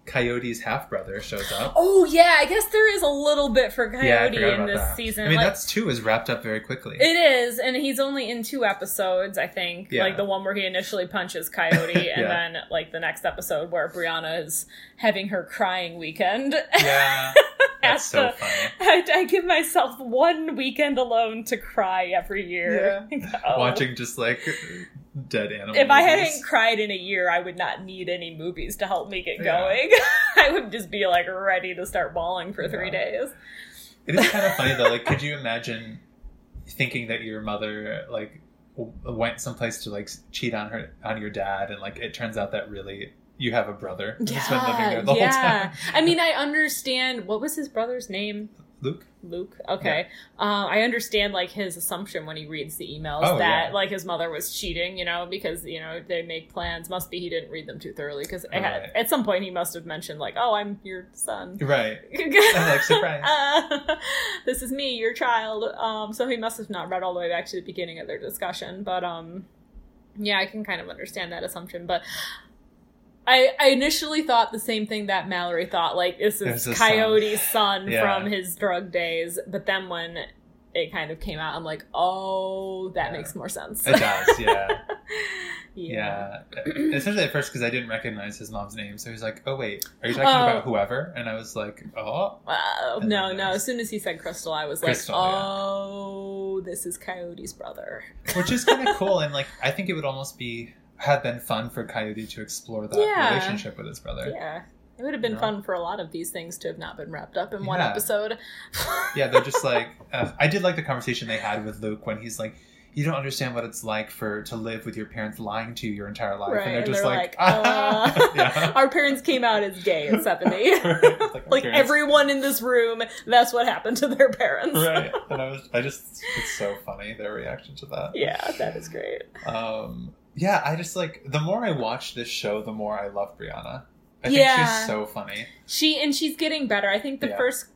Coyote's half brother shows up. Oh yeah, I guess there is a little bit for Coyote yeah, in this that. season. I mean, like, that's two is wrapped up very quickly. It is, and he's only in two episodes, I think. Yeah. Like the one where he initially punches Coyote, and Yeah. then like the next episode where Brianna is having her crying weekend. yeah, that's so the- funny. I, I give myself one weekend alone to cry every year. Oh. Watching just like dead animal. If I hadn't cried in a year, I would not need any movies to help me get Yeah. going. I would just be like ready to start bawling for three days. It is kind of funny though. Like, could you imagine thinking that your mother like w- went someplace to like cheat on her on your dad, and like it turns out that really you have a brother who's been living there the whole time. I mean, I understand. What was his brother's name? Luke. Luke. Okay. Uh, I understand like his assumption when he reads the emails Oh, that yeah. like his mother was cheating, you know, because you know they make plans. Must be he didn't read them too thoroughly because Right. at some point he must have mentioned like, "Oh, I'm your son." Right. I'm like, surprise. Uh, this is me, your child. Um, so he must have not read all the way back to the beginning of their discussion, but um, yeah, I can kind of understand that assumption, but. I, I initially thought the same thing that Mallory thought, like this is a son. Coyote's son Yeah. from his drug days. But then when it kind of came out, I'm like, oh, that Yeah. makes more sense. It does. Yeah. yeah. Yeah. Especially at first because I didn't recognize his mom's name. So he's like, "Oh wait, are you talking Oh. about whoever?" And I was like, "Oh." And no, no. As soon as he said Crystal, I was Crystal, like, yeah. oh, this is Coyote's brother. which is kind of cool and like i think it would almost be have been fun for coyote to explore that Yeah. relationship with his brother Yeah. It would have been No. fun for a lot of these things to have not been wrapped up in one episode. yeah they're just like uh, i did like the conversation they had with luke when he's like you don't understand what it's like for to live with your parents lying to you your entire life Right. and they're And just they're like, like, uh, yeah our parents came out as gay at 70. Right. Like, like everyone in this room, that's what happened to their parents. right and i was i just it's so funny their reaction to that yeah, that is great. um yeah i just like the more i watch this show the more i love brianna i think she's so funny She and she's getting better. I think the Yeah. first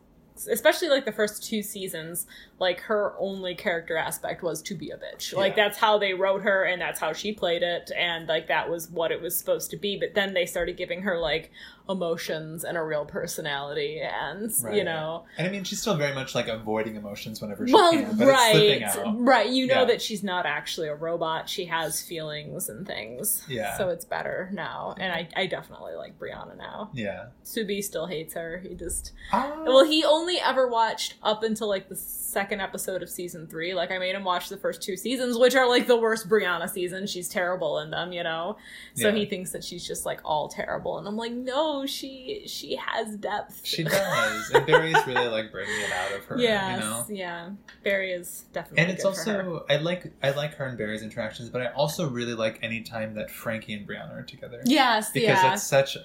especially like the first two seasons, like her only character aspect was to be a bitch. Like Yeah. that's how they wrote her and that's how she played it and like that was what it was supposed to be. But then they started giving her like emotions and a real personality and you know And I mean, she's still very much like avoiding emotions whenever she well can, but it's slipping right out. right you know Yeah. that she's not actually a robot she has feelings and things Yeah. so it's better now and i, I definitely like brianna now Yeah. subi still hates her he just Ah, well he only ever watched up until like the second episode of season three like i made him watch the first two seasons which are like the worst brianna seasons she's terrible in them you know so Yeah. he thinks that she's just like all terrible and i'm like no she she has depth she does, and Barry's really like bringing it out of her. Yeah, You know. yeah. Barry is definitely. And it's good for her. also I like I like her and Barry's interactions, but I also really like any time that Frankie and Brianna are together yes, because yeah. it's such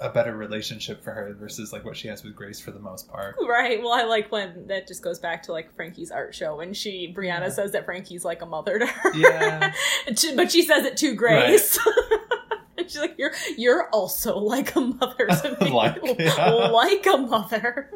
a better relationship for her versus like what she has with Grace for the most part. Right. Well, I like when that just goes back to like Frankie's art show when she Brianna Yeah. says that Frankie's like a mother to her. Yeah. But she says it to Grace. And She's like, "You're you're also like a mother to me, Like, yeah. like a mother."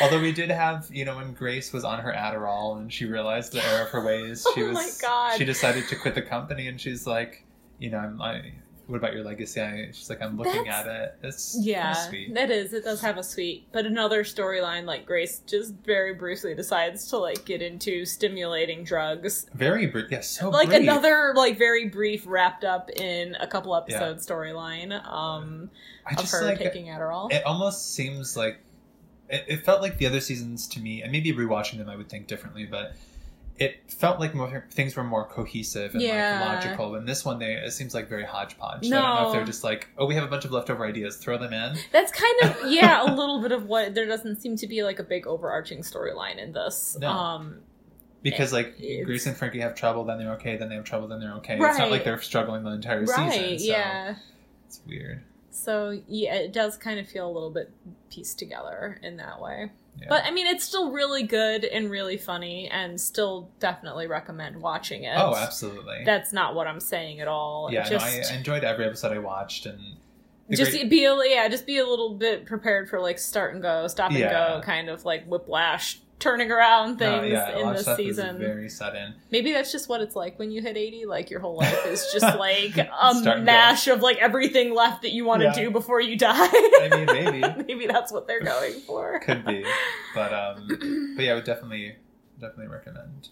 Although we did have, you know, when Grace was on her Adderall and she realized the error of her ways, she Oh was my God. she decided to quit the company and she's like, you know, I'm I what about your legacy? I, she's like, I'm looking That's- at it. It's Yeah, sweet. that is. It does have a sweet, but another storyline like Grace just very briefly decides to like get into stimulating drugs Very brief. Yeah, so like brief. another like very brief wrapped up in a couple episode storyline um I of just her like taking Adderall. it almost seems like it, it felt like the other seasons to me, and maybe rewatching them I would think differently, but it felt like more, things were more cohesive and Yeah. like logical. And this one, they it seems like very hodgepodge. So I don't know if they're just like, oh, we have a bunch of leftover ideas, throw them in. That's kind of yeah, a little bit of what there doesn't seem to be like a big overarching storyline in this. No. Um Because like It's- Grace and Frankie have trouble, then they're okay, then they have trouble, then they're okay. It's not like they're struggling the entire right, season. So yeah. it's weird. So yeah, it does kind of feel a little bit pieced together in that way. Yeah. But I mean, it's still really good and really funny, and still definitely recommend watching it. oh, absolutely. That's not what I'm saying at all. yeah, just, no, I enjoyed every episode I watched, and just great- be a, yeah, just be a little bit prepared for like start and go, stop and Yeah. go, kind of like whiplash, turning around no, things yeah, in this season. very sudden. Maybe that's just what it's like when you hit 80. Like your whole life is just like a mash of like everything left that you want to Yeah. do before you die. I mean, maybe. maybe that's what they're going for. Could be, but um, but yeah, I would definitely definitely recommend.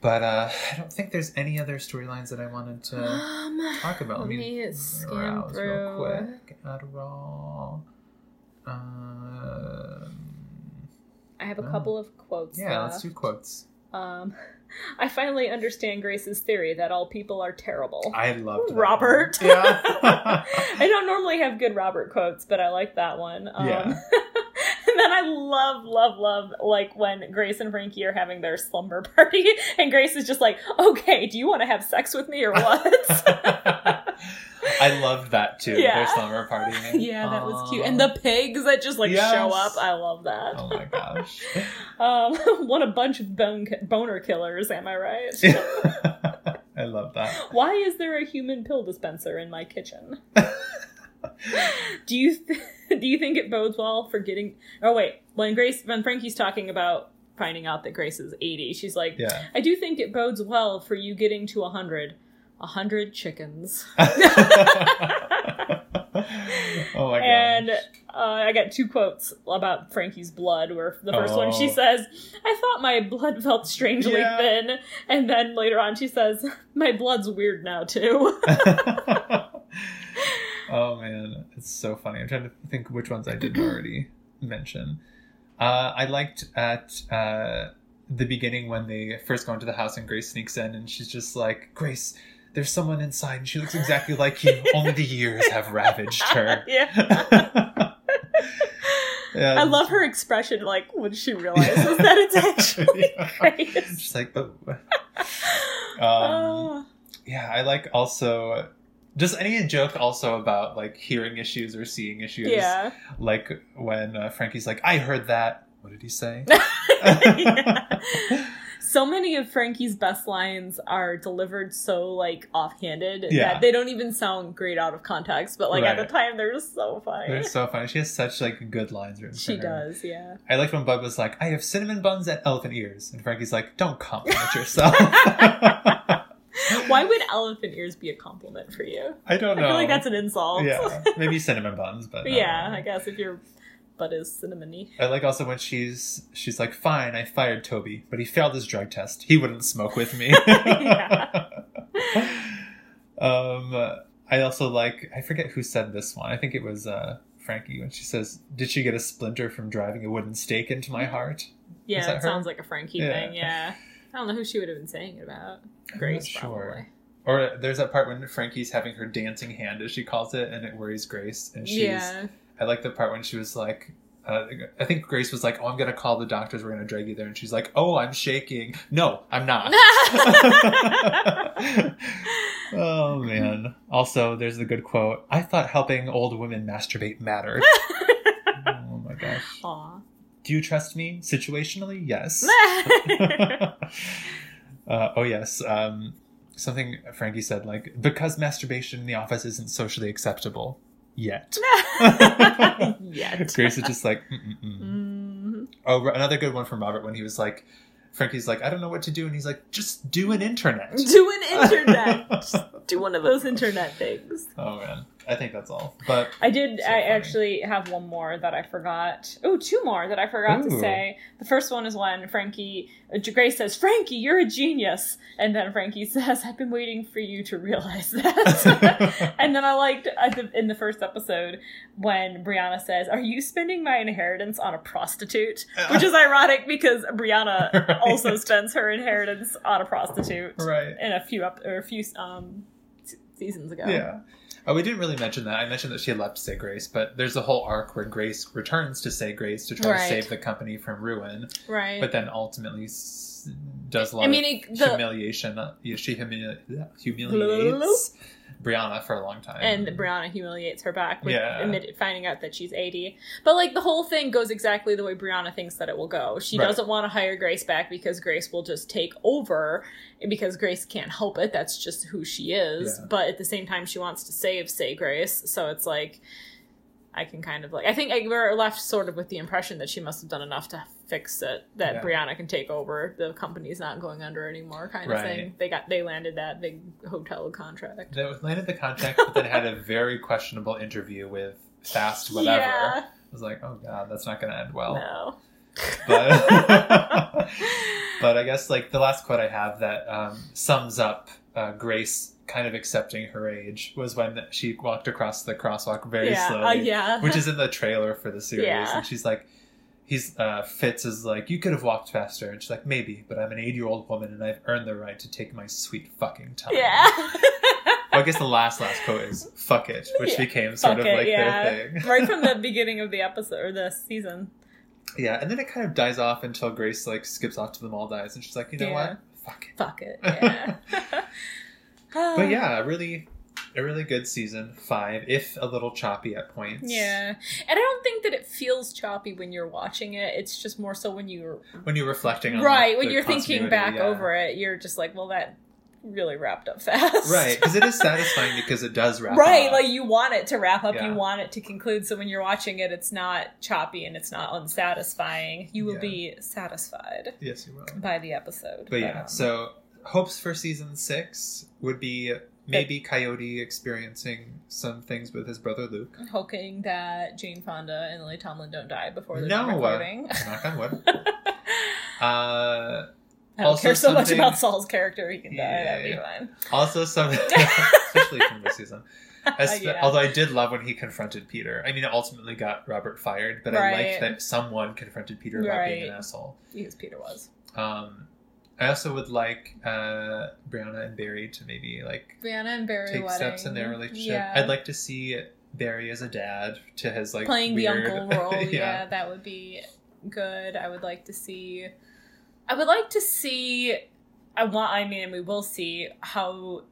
But uh, I don't think there's any other storylines that I wanted to Um, talk about. let Let me scan browse real quick. Adderall. Um, I have a Oh. couple of quotes. yeah, left. let's do quotes. Um, I finally understand Grace's theory that all people are terrible. I loved that Robert. one. Yeah. I don't normally have good Robert quotes, but I like that one. Um, Yeah. and then I love, love, love, like when Grace and Frankie are having their slumber party, and Grace is just like, "Okay, do you want to have sex with me or what?" I loved that too. Yeah. Their slumber party. yeah, that was cute. And the pigs that just like Yes. show up, I love that. Oh my gosh. Um, what a bunch of bone boner killers, am I right? I love that. Why is there a human pill dispenser in my kitchen? do you th- do you think it bodes well for getting? Oh wait, when Grace when Frankie's talking about finding out that Grace is eighty, she's like, Yeah. I do think it bodes well for you getting to a hundred. A hundred chickens. oh my god. and uh, I got two quotes about Frankie's blood. Where the first one she Oh. says, "I thought my blood felt strangely Yeah. thin," and then later on she says, "My blood's weird now too." oh man, it's so funny. I'm trying to think which ones I didn't already mention. Uh, I liked at uh, the beginning when they first go into the house and Grace sneaks in and she's just like, Grace, there's someone inside and she looks exactly like you. Only the years have ravaged her. yeah, Yeah. I love her expression, like when she realizes that it's actually Yeah. Grace. She's like, oh. Um, Oh. yeah, I like also just any joke also about like hearing issues or seeing issues. yeah. Like when uh, Frankie's like, I heard that. What did he say? So many of Frankie's best lines are delivered so like offhanded Yeah. that they don't even sound great out of context, but like at the time they're just so funny. They're so funny. She has such like good lines written. she does, yeah. I liked when Bud was like, I have cinnamon buns and elephant ears. And Frankie's like, don't compliment yourself. Why would elephant ears be a compliment for you? I don't know. I feel like that's an insult. Yeah, maybe cinnamon buns, but But yeah. I guess if your butt is cinnamony. I like also when she's she's like, "Fine, I fired Toby, but he failed his drug test. He wouldn't smoke with me." um, I also like I forget who said this one. I think it was uh, Frankie when she says, "Did she get a splinter from driving a wooden stake into my heart?" Yeah, that it sounds like a Frankie Yeah. thing, yeah. I don't know who she would have been saying it about. Grace, probably. Or there's that part when Frankie's having her dancing hand, as she calls it, and it worries Grace, and she's. Yeah. I like the part when she was like. Uh, I think Grace was like, "Oh, I'm gonna call the doctors. We're gonna drag you there." And she's like, "Oh, I'm shaking. No, I'm not." oh man. Also, there's the good quote. I thought helping old women masturbate mattered. oh my gosh. Aw. Do you trust me? Situationally, yes. uh, oh yes. Um, something Frankie said, like, because masturbation in the office isn't socially acceptable yet. Yet. Grace is just like, Mm-mm-mm. Mm. oh, another good one from Robert when he was like, Frankie's like, I don't know what to do, and he's like, just do an internet. Do an internet. Do one of those internet things. oh man, I think that's all. But I did. So I funny. actually have one more that I forgot. Oh, two more that I forgot to say. The first one is when Frankie, uh, Grace says, "Frankie, you're a genius," and then Frankie says, "I've been waiting for you to realize that." and then I liked at the, in the first episode when Brianna says, "Are you spending my inheritance on a prostitute?" Which is ironic because Brianna Right. also spends her inheritance on a prostitute right. in a few up or a few um seasons ago. Yeah. Oh, we didn't really mention that. I mentioned that she had left Say Grace, but there's a whole arc where Grace returns to Say Grace to try Right. to save the company from ruin, right. but then ultimately does a lot I mean, of it- the- humiliation. Uh, She humili- humiliates Brianna for a long time. and Brianna humiliates her back with Yeah. admit, finding out that she's 80. But like the whole thing goes exactly the way Brianna thinks that it will go. She Right. doesn't want to hire Grace back because Grace will just take over because Grace can't help it. That's just who she is. Yeah. But at the same time she wants to save say Grace. So it's like I can kind of like I think we're left sort of with the impression that she must have done enough to fix it that Yeah. Brianna can take over. The company's not going under anymore kind of thing. They got they landed that big hotel contract. They landed the contract, but then had a very questionable interview with Fast Whatever. Yeah. I was like, oh god, that's not going to end well. No. But, but I guess like the last quote I have that um, sums up uh, Grace kind of accepting her age was when she walked across the crosswalk very yeah. slowly, Uh, yeah. which is in the trailer for the series, Yeah. and she's like, he's uh, Fitz is like, you could have walked faster, and she's like, maybe, but I'm an 80 year old woman and I've earned the right to take my sweet fucking time. Yeah. Well, I guess the last last quote is "fuck it," which Yeah. became sort of it, like their thing. right from the beginning of the episode or the season. Yeah, and then it kind of dies off until Grace like skips off to the Maldives, and she's like, you know what, fuck it. Fuck it. Yeah. But yeah, a really, a really good season five, if a little choppy at points. Yeah. And I don't think that it feels choppy when you're watching it. It's just more so when you're When you're reflecting on it. right, like, when the you're thinking back yeah. over it, you're just like, well that really wrapped up fast. Right, because it is satisfying because it does wrap. Up. Right, up. like you want it to wrap up, Yeah. you want it to conclude. So when you're watching it, it's not choppy and it's not unsatisfying. You will Yeah. be satisfied yes, you will. by the episode. But yeah, um, so hopes for season six would be maybe Coyote experiencing some things with his brother Luke. hoping that Jane Fonda and Lily Tomlin don't die before they're No, done uh. Knock on wood. Uh, I don't also care so much about Sol's character; he can die. Yeah, That'd be fine. also, some especially from this season. Espe- Yeah. Although I did love when he confronted Peter. I mean, it ultimately got Robert fired, but I liked that someone confronted Peter about being an asshole. Because Peter was. Um, I also would like uh, Brianna and Barry to maybe like Brianna and Barry take wedding. steps in their relationship. Yeah. I'd like to see Barry as a dad to his like playing weird- the uncle role. yeah. that would be good. I would like to see. I would like to see. I want. I mean, we will see how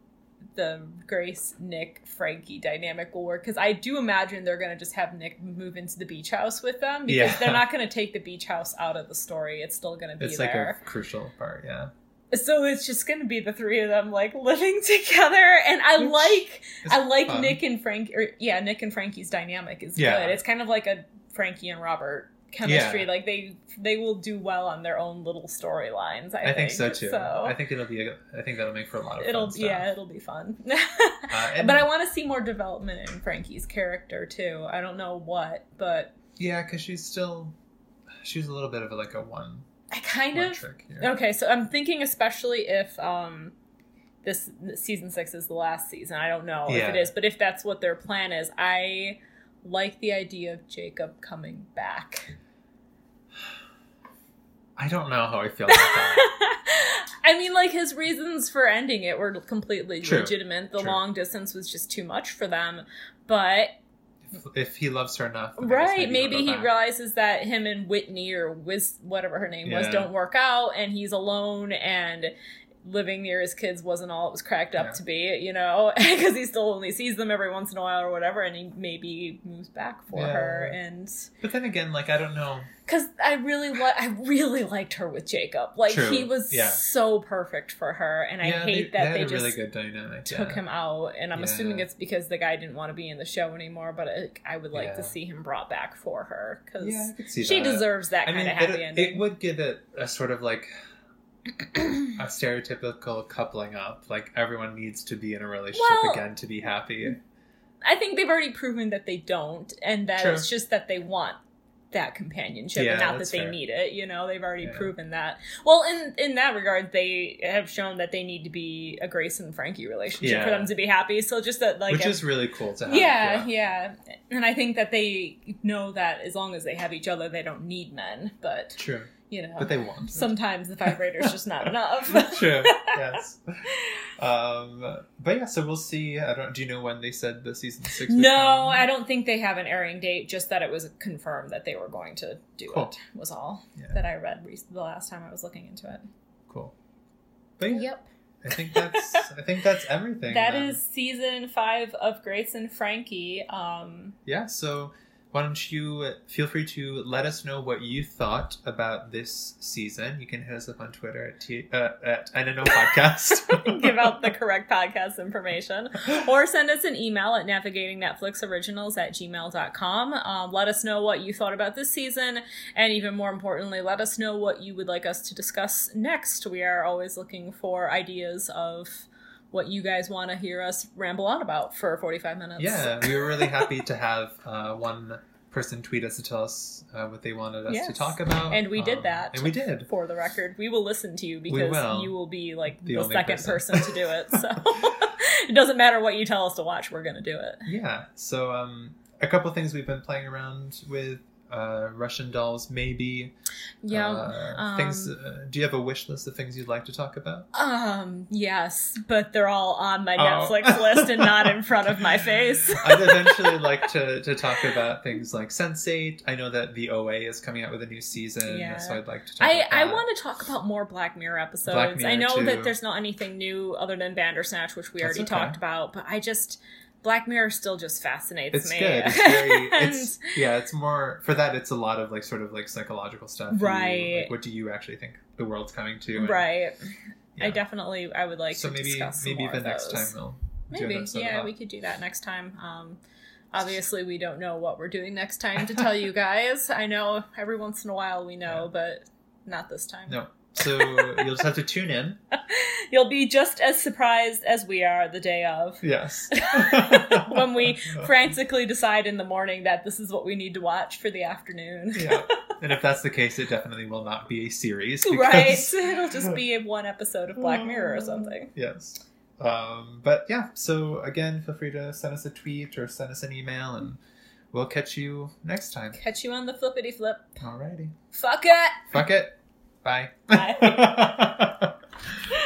the Grace, Nick, Frankie dynamic will work because I do imagine they're going to just have Nick move into the beach house with them because Yeah. they're not going to take the beach house out of the story. It's still going to be It's like there. a crucial part, yeah. So it's just going to be the three of them like living together, and I Which like I like fun. Nick and Frank, or yeah, Nick and Frankie's dynamic is Yeah. good. It's kind of like a Frankie and Robert chemistry. Yeah. Like they they will do well on their own little storylines. I, I, think so too. So I think it'll be. A, I think that'll make for a lot of. it'll yeah, it'll be fun. Uh, but I want to see more development in Frankie's character too. I don't know what, but Yeah, because she's still. She's a little bit of a, like a one, I kind one of. Okay, so I'm thinking especially if um this season 6 is the last season. I don't know Yeah. if it is, but if that's what their plan is, I like the idea of Jacob coming back. I don't know how I feel about that. I mean, like his reasons for ending it were completely True. legitimate. The True. long distance was just too much for them, but if, if he loves her enough, then I guess right, maybe he back. realizes that him and Whitney or Wiz, whatever her name was, don't work out, and he's alone and. Living near his kids wasn't all it was cracked up Yeah. to be, you know, because he still only sees them every once in a while or whatever, and he maybe moves back for Yeah. her, and But then again, like I don't know. because I really li- I really liked her with Jacob, like True. he was Yeah. so perfect for her, and I hate they, that they they, just really good dynamic. took him out, and I'm assuming it's because the guy didn't want to be in the show anymore. But I, I would like to see him brought back for her because Yeah, I could see she that. deserves that I kind mean, of happy it, ending. it would give it a sort of like a stereotypical coupling up. Like everyone needs to be in a relationship Well- again to be happy. I think they've already proven that they don't, and that True. it's just that they want that companionship Yeah, and not that they fair. need it. You know, they've already Yeah. proven that. Well, in in that regard, they have shown that they need to be a Grace and Frankie relationship for them to be happy. So just that, like, which ev- is really cool to have. yeah, yeah, and I think that they know that as long as they have each other, they don't need men. But True. You know, But they want. it. sometimes the vibrator's just not enough. True. Yes. Um, but yeah, so we'll see. I don't. Do you know when they said the season six? would No, come? I don't think they have an airing date. Just that it was confirmed that they were going to do Cool. it. Was all Yeah. that I read re- the last time I was looking into it. Cool. But yeah, Yep, I think that's. I think that's everything. that then. is season five of Grace and Frankie. Um, Yeah. So why don't you feel free to let us know what you thought about this season? You can hit us up on Twitter at t- uh, at I podcast. give out the correct podcast information or send us an email at navigatingnetflixoriginals at gmail.com um, let us know what you thought about this season and even more importantly let us know what you would like us to discuss next we are always looking for ideas of what you guys want to hear us ramble on about for 45 minutes Yeah, we were really happy to have uh, one person tweet us to tell us uh, what they wanted us to talk about, And we did Um, that. and we did. for the record we will listen to you because will. you will be like The the, second person. person to do it so it doesn't matter what you tell us to watch we're going to do it Yeah. So um, a couple things we've been playing around with uh, Russian dolls, maybe. Yeah. Uh, um, things. Uh, do you have a wish list of things you'd like to talk about? Um, yes, but they're all on my Oh. Netflix list and not in front of my face. I'd eventually like to, to talk about things like Sense8. I know that the OA is coming out with a new season, Yeah. so I'd like to talk I, I want to talk about more Black Mirror episodes. Black Mirror, I know too. that there's not anything new other than Bandersnatch, which we That's already okay. talked about, but I just Black Mirror still just fascinates It's me. good. It's very. And- It's yeah. It's more for that. It's a lot of like sort of like psychological stuff. You- Right. like, what do you actually think the world's coming to? and- right. I definitely I would like so to maybe maybe of next time we'll Maybe, yeah, we could do that next time. Um, obviously, we don't know what we're doing next time to tell you guys. I know every once in a while we know, Yeah. but not this time. No. So you'll just have to tune in. You'll be just as surprised as we are the day of. Yes. when we frantically decide in the morning that this is what we need to watch for the afternoon. yeah. And if that's the case, it definitely will not be a series. Right? It'll just be one episode of Black Mirror or something. Yes. Um, but yeah, so again, feel free to send us a tweet or send us an email, and we'll catch you next time. Catch you on the flippity flip. Alrighty. Fuck it! Fuck it. Bye. Bye.